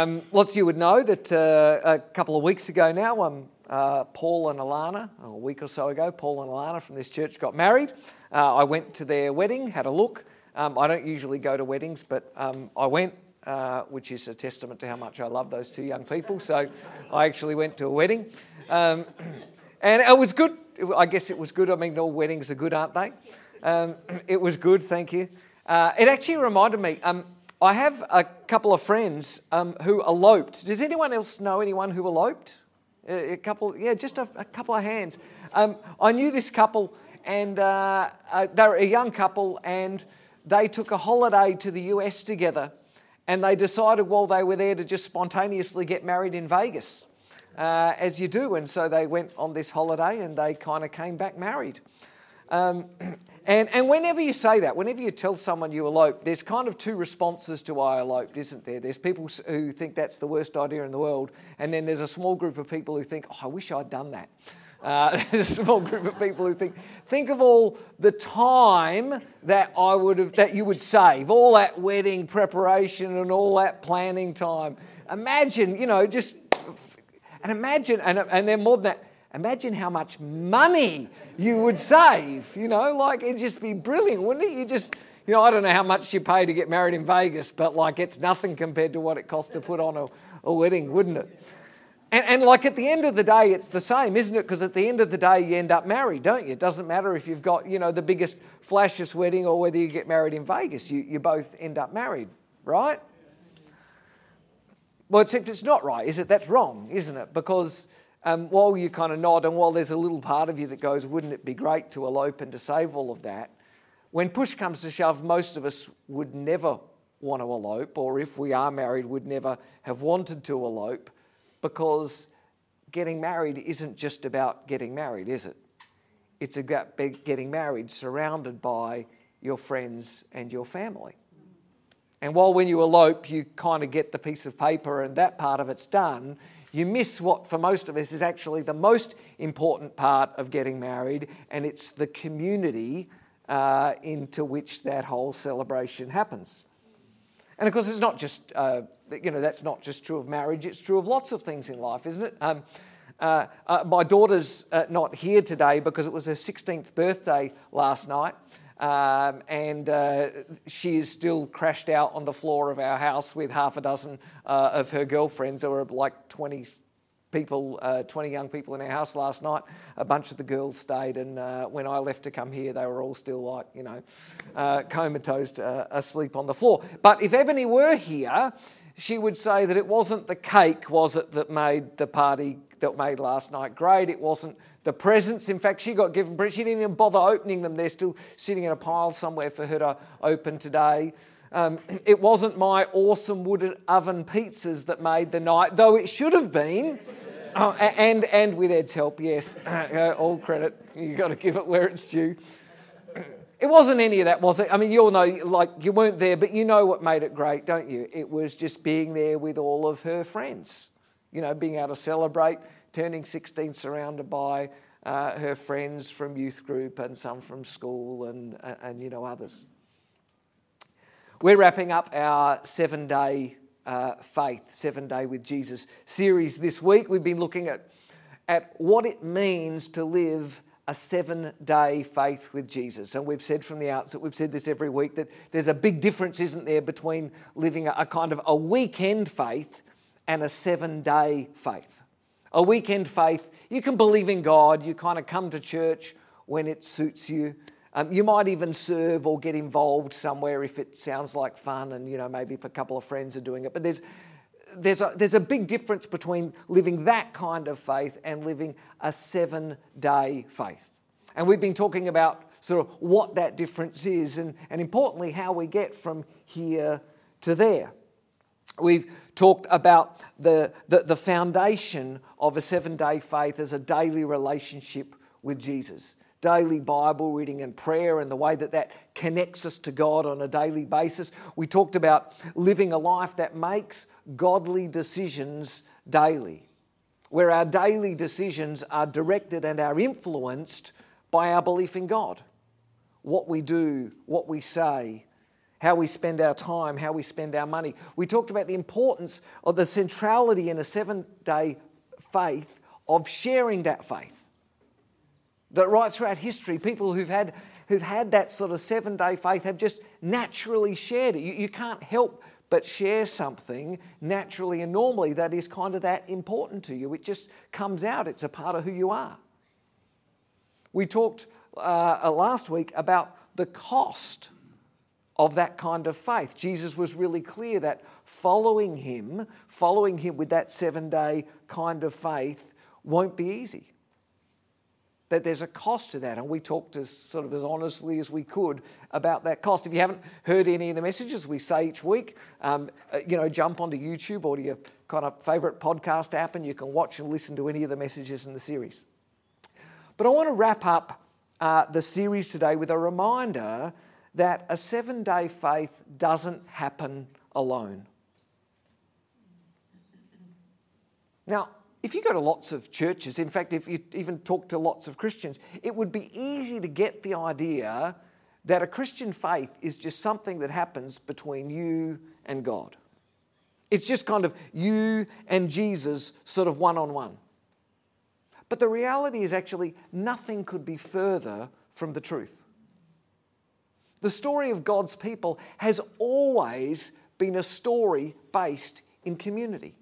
Um, lots of you would know that uh, a couple of weeks ago now, um, uh, Paul and Alana, a week or so ago, Paul and Alana from this church got married. Uh, I went to their wedding, had a look. Um, I don't usually go to weddings, but um, I went, uh, which is a testament to how much I love those two young people. So I actually went to a wedding. Um, and it was good. I guess it was good. I mean, all weddings are good, aren't they? Um, it was good, thank you. Uh, it actually reminded me. I have a couple of friends um, who eloped. Does anyone else know anyone who eloped? A, a couple, yeah, just a, a couple of hands. Um, I knew this couple, and uh, uh, they were a young couple, and they took a holiday to the US together, and they decided while they were there to just spontaneously get married in Vegas, uh, as you do. And so they went on this holiday, and they kind of came back married. Um, and, and whenever you say that, whenever you tell someone you eloped, there's kind of two responses to I eloped, isn't there? There's people who think that's the worst idea in the world, and then there's a small group of people who think, oh, I wish I'd done that. Uh, there's a small group of people who think, think of all the time that I would have, that you would save, all that wedding preparation and all that planning time. Imagine, you know, just, and imagine, and, and then more than that, Imagine how much money you would save. You know, like it'd just be brilliant, wouldn't it? You just, you know, I don't know how much you pay to get married in Vegas, but like it's nothing compared to what it costs to put on a, a wedding, wouldn't it? And, and, like at the end of the day, it's the same, isn't it? Because at the end of the day, you end up married, don't you? It doesn't matter if you've got, you know, the biggest, flashiest wedding or whether you get married in Vegas. You, you both end up married, right? Well, except it's not right, is it? That's wrong, isn't it? Because um, while you kind of nod and while there's a little part of you that goes, wouldn't it be great to elope and to save all of that? When push comes to shove, most of us would never want to elope, or if we are married, would never have wanted to elope because getting married isn't just about getting married, is it? It's about getting married surrounded by your friends and your family. And while when you elope, you kind of get the piece of paper and that part of it's done, you miss what for most of us is actually the most important part of getting married, and it's the community uh, into which that whole celebration happens. And of course, it's not just, uh, you know, that's not just true of marriage, it's true of lots of things in life, isn't it? Um, uh, uh my daughter's uh, not here today because it was her 16th birthday last night. Um, and uh, she is still crashed out on the floor of our house with half a dozen uh, of her girlfriends. There were like 20 people, uh, 20 young people in our house last night. A bunch of the girls stayed, and uh, when I left to come here, they were all still like, you know, uh, comatose, uh, asleep on the floor. But if Ebony were here, she would say that it wasn't the cake, was it, that made the party that made last night great. It wasn't the presents. In fact, she got given presents. She didn't even bother opening them. They're still sitting in a pile somewhere for her to open today. Um, it wasn't my awesome wooden oven pizzas that made the night, though it should have been. Uh, and, and with Ed's help, yes, uh, all credit. You've got to give it where it's due. It wasn't any of that, was it? I mean, you all know, like, you weren't there, but you know what made it great, don't you? It was just being there with all of her friends. You know, being able to celebrate turning 16, surrounded by uh, her friends from youth group and some from school and, and, and you know, others. We're wrapping up our seven day uh, faith, seven day with Jesus series this week. We've been looking at, at what it means to live a seven day faith with Jesus. And we've said from the outset, we've said this every week, that there's a big difference, isn't there, between living a, kind of a weekend faith and a seven day faith. A weekend faith, you can believe in God, you kind of come to church when it suits you. Um, you might even serve or get involved somewhere if it sounds like fun and, you know, maybe if a couple of friends are doing it. But there's, there's, a, there's a big difference between living that kind of faith and living a seven day faith. And we've been talking about sort of what that difference is and, and importantly, how we get from here to there. We've talked about the, the, the foundation of a seven day faith as a daily relationship with Jesus. Daily Bible reading and prayer, and the way that that connects us to God on a daily basis. We talked about living a life that makes godly decisions daily, where our daily decisions are directed and are influenced by our belief in God. What we do, what we say, how we spend our time, how we spend our money. We talked about the importance of the centrality in a seven day faith of sharing that faith. That right throughout history, people who've had, who've had that sort of seven day faith have just naturally shared it. You, you can't help but share something naturally and normally that is kind of that important to you. It just comes out, it's a part of who you are. We talked uh, uh last week about the cost of that kind of faith. Jesus was really clear that following him, following him with that seven day kind of faith, won't be easy that there's a cost to that. And we talked as sort of as honestly as we could about that cost. If you haven't heard any of the messages we say each week, um, uh, you know, jump onto YouTube or to your kind of favourite podcast app and you can watch and listen to any of the messages in the series. But I want to wrap up uh, the series today with a reminder that a seven day faith doesn't happen alone. Now, if you go to lots of churches, in fact, if you even talk to lots of Christians, it would be easy to get the idea that a Christian faith is just something that happens between you and God. It's just kind of you and Jesus, sort of one on one. But the reality is actually nothing could be further from the truth. The story of God's people has always been a story based in community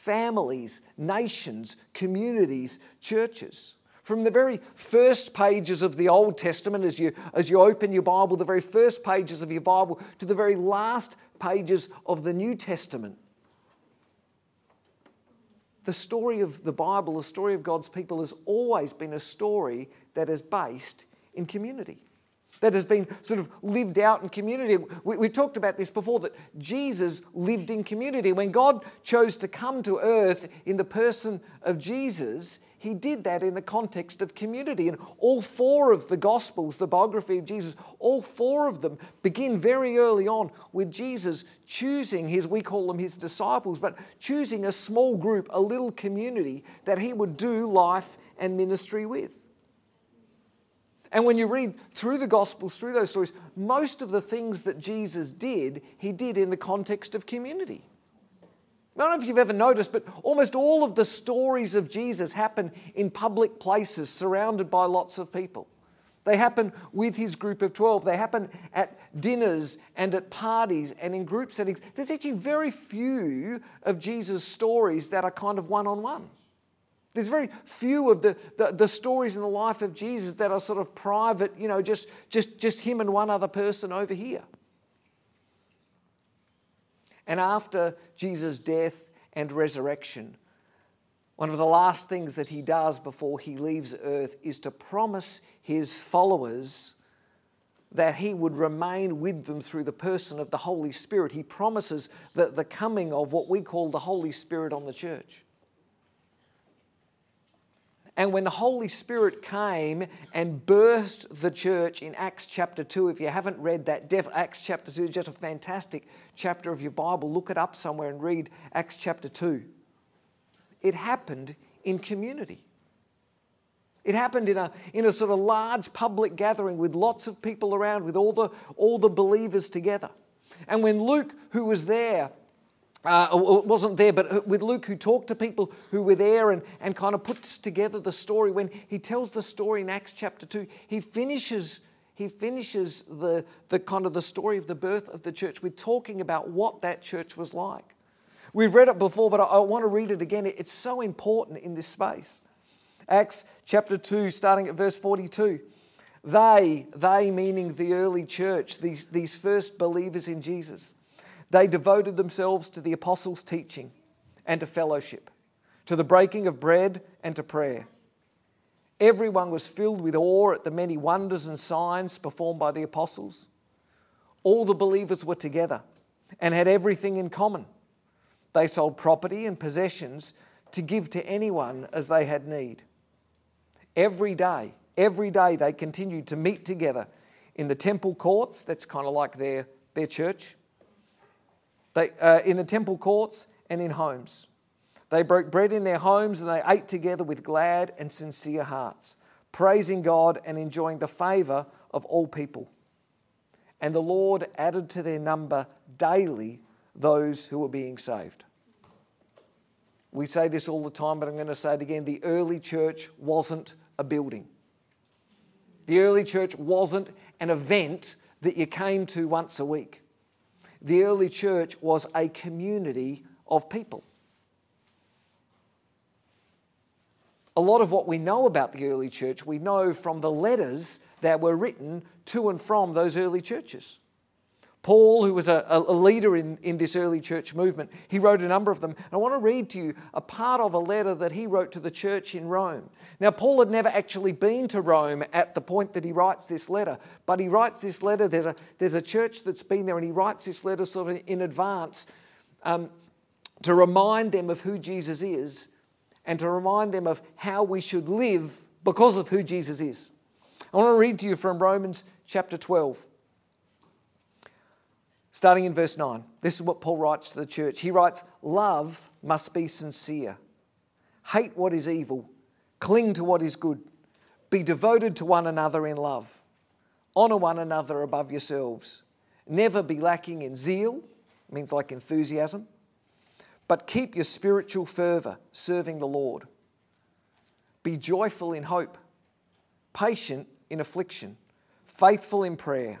families, nations, communities, churches. From the very first pages of the Old Testament, as you, as you open your Bible, the very first pages of your Bible, to the very last pages of the New Testament, the story of the Bible, the story of God's people, has always been a story that is based in community that has been sort of lived out in community. We, we, talked about this before that Jesus lived in community. When God chose to come to earth in the person of Jesus, he did that in the context of community. And all four of the Gospels, the biography of Jesus, all four of them begin very early on with Jesus choosing his, we call them his disciples, but choosing a small group, a little community that he would do life and ministry with. And when you read through the Gospels, through those stories, most of the things that Jesus did, he did in the context of community. I don't know if you've ever noticed, but almost all of the stories of Jesus happen in public places surrounded by lots of people. They happen with his group of 12. They happen at dinners and at parties and in group settings. There's actually very few of Jesus' stories that are kind of one on one. There's very few of the, the, the, stories in the life of Jesus that are sort of private, you know, just, just, just him and one other person over here. And after Jesus' death and resurrection, one of the last things that he does before he leaves earth is to promise his followers that he would remain with them through the person of the Holy Spirit. He promises that the coming of what we call the Holy Spirit on the church. And when the Holy Spirit came and burst the church in Acts chapter 2, if you haven't read that, Acts chapter 2 is just a fantastic chapter of your Bible. Look it up somewhere and read Acts chapter 2. It happened in community. It happened in a, in a sort of large public gathering with lots of people around, with all the, all the believers together. And when Luke, who was there, uh, it wasn't there, but with Luke, who talked to people who were there and, and kind of puts together the story. When he tells the story in Acts chapter 2, he finishes, he finishes the, the kind of the story of the birth of the church with talking about what that church was like. We've read it before, but I, I want to read it again. It's so important in this space. Acts chapter 2, starting at verse 42. They, they meaning the early church, these, these first believers in Jesus they devoted themselves to the apostles' teaching and to fellowship, to the breaking of bread and to prayer. Everyone was filled with awe at the many wonders and signs performed by the apostles. All the believers were together and had everything in common. They sold property and possessions to give to anyone as they had need. Every day, every day they continued to meet together in the temple courts, that's kind of like their, their church, they, uh, in the temple courts and in homes. They broke bread in their homes and they ate together with glad and sincere hearts, praising God and enjoying the favour of all people. and the Lord added to their number daily those who were being saved. We say this all the time, but I'm going to say it again. The early church wasn't a building. The early church wasn't an event that you came to once a week. The early church was a community of people. A lot of what we know about the early church, we know from the letters that were written to and from those early churches. Paul, who was a, a, leader in, in this early church movement, he wrote a number of them. And I want to read to you a part of a letter that he wrote to the church in Rome. Now, Paul had never actually been to Rome at the point that he writes this letter, but he writes this letter. There's a, there's a church that's been there, and he writes this letter sort of in advance um, to remind them of who Jesus is and to remind them of how we should live because of who Jesus is. I want to read to you from Romans chapter 12. Starting in verse 9, this is what Paul writes to the church. He writes, Love must be sincere. Hate what is evil. Cling to what is good. Be devoted to one another in love. Honour one another above yourselves. Never be lacking in zeal, means like enthusiasm, but keep your spiritual fervour serving the Lord. Be joyful in hope, patient in affliction, faithful in prayer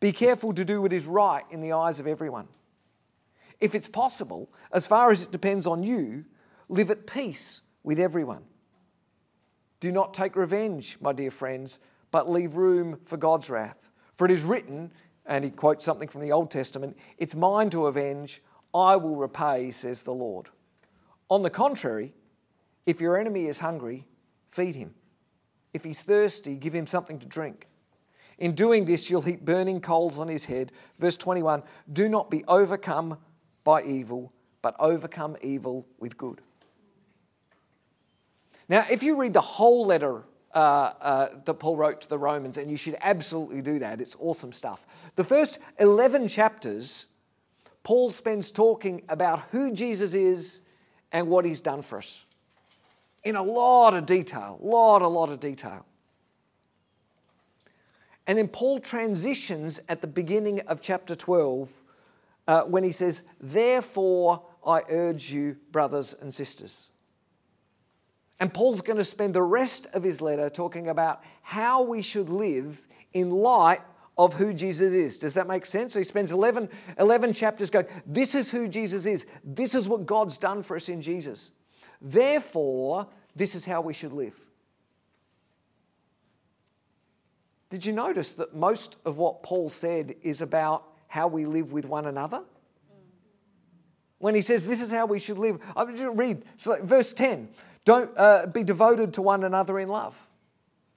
Be careful to do what is right in the eyes of everyone. If it's possible, as far as it depends on you, live at peace with everyone. Do not take revenge, my dear friends, but leave room for God's wrath. For it is written, and he quotes something from the Old Testament, it's mine to avenge, I will repay, says the Lord. On the contrary, if your enemy is hungry, feed him. If he's thirsty, give him something to drink. In doing this, you'll heap burning coals on his head. Verse 21 Do not be overcome by evil, but overcome evil with good. Now, if you read the whole letter uh, uh, that Paul wrote to the Romans, and you should absolutely do that, it's awesome stuff. The first 11 chapters, Paul spends talking about who Jesus is and what he's done for us in a lot of detail, a lot, a lot of detail. And then Paul transitions at the beginning of chapter 12 uh, when he says, Therefore I urge you, brothers and sisters. And Paul's going to spend the rest of his letter talking about how we should live in light of who Jesus is. Does that make sense? So he spends 11, 11 chapters going, This is who Jesus is. This is what God's done for us in Jesus. Therefore, this is how we should live. Did you notice that most of what Paul said is about how we live with one another? When he says this is how we should live, I'm just read so verse 10 don't uh, be devoted to one another in love,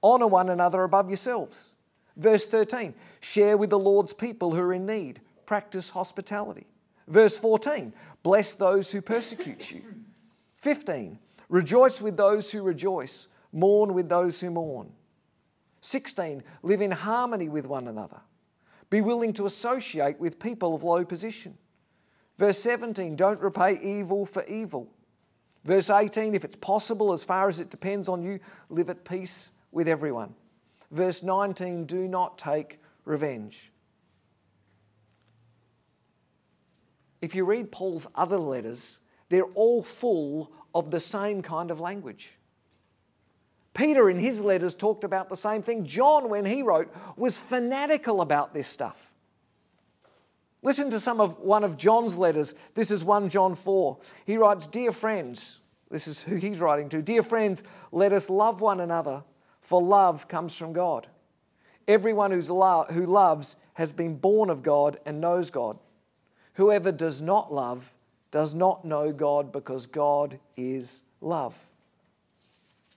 honor one another above yourselves. Verse 13 share with the Lord's people who are in need, practice hospitality. Verse 14 bless those who persecute you. 15 rejoice with those who rejoice, mourn with those who mourn. 16, live in harmony with one another. Be willing to associate with people of low position. Verse 17, don't repay evil for evil. Verse 18, if it's possible, as far as it depends on you, live at peace with everyone. Verse 19, do not take revenge. If you read Paul's other letters, they're all full of the same kind of language. Peter, in his letters, talked about the same thing. John, when he wrote, was fanatical about this stuff. Listen to some of one of John's letters. This is 1 John 4. He writes, Dear friends, this is who he's writing to. Dear friends, let us love one another, for love comes from God. Everyone who's lo- who loves has been born of God and knows God. Whoever does not love does not know God because God is love.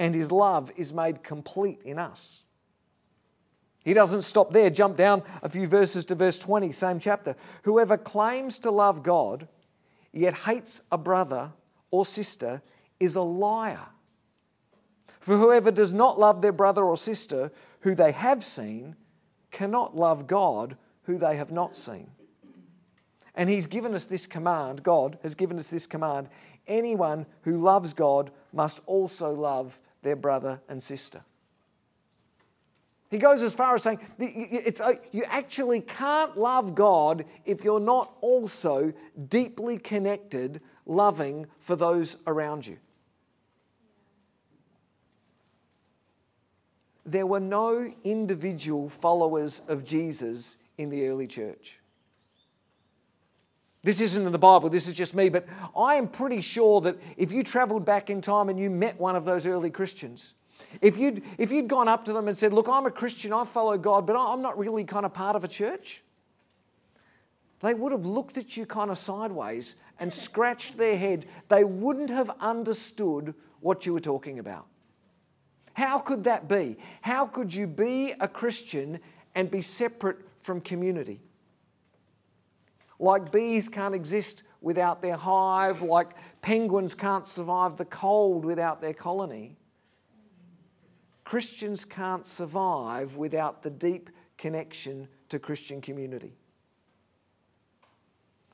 and his love is made complete in us. He doesn't stop there. Jump down a few verses to verse 20, same chapter. Whoever claims to love God yet hates a brother or sister is a liar. For whoever does not love their brother or sister who they have seen cannot love God who they have not seen. And He's given us this command, God has given us this command anyone who loves God must also love their brother and sister. He goes as far as saying it's, uh, you actually can't love God if you're not also deeply connected, loving for those around you. There were no individual followers of Jesus in the early church. This isn't in the Bible, this is just me, but I am pretty sure that if you traveled back in time and you met one of those early Christians, if you'd, if you'd gone up to them and said, Look, I'm a Christian, I follow God, but I'm not really kind of part of a church, they would have looked at you kind of sideways and scratched their head. They wouldn't have understood what you were talking about. How could that be? How could you be a Christian and be separate from community? Like bees can't exist without their hive, like penguins can't survive the cold without their colony. Christians can't survive without the deep connection to Christian community.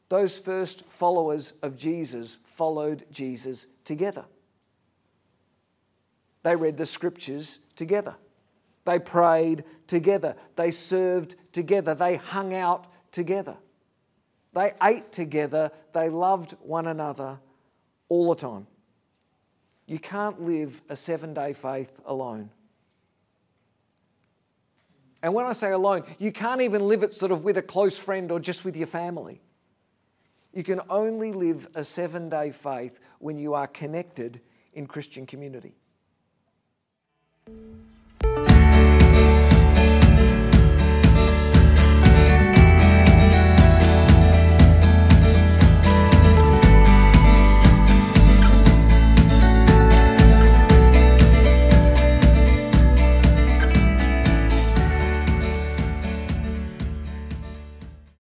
Those first followers of Jesus followed Jesus together. They read the scriptures together. They prayed together. They served together. They hung out together. They ate together, they loved one another all the time. You can't live a seven day faith alone. And when I say alone, you can't even live it sort of with a close friend or just with your family. You can only live a seven day faith when you are connected in Christian community.